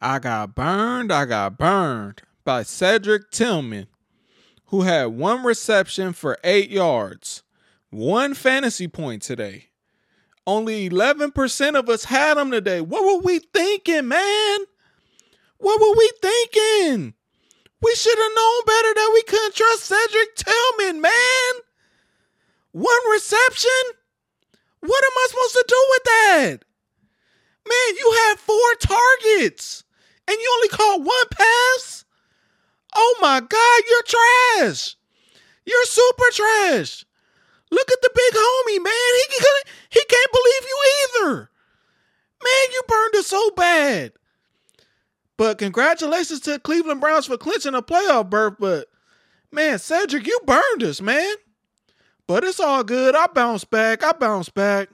I got burned, I got burned by Cedric Tillman, who had one reception for eight yards, one fantasy point today. Only 11% of us had him today. What were we thinking, man? What were we thinking? We should have known better that we couldn't trust Cedric Tillman, man. One reception? What am I supposed to do with that? Man, you had four targets and you only caught one pass? Oh my God, you're trash. You're super trash. Look at the big homie, man. He, he can't believe you either. Man, you burned us so bad. But congratulations to Cleveland Browns for clinching a playoff berth. But man, Cedric, you burned us, man. But it's all good. I bounce back. I bounce back.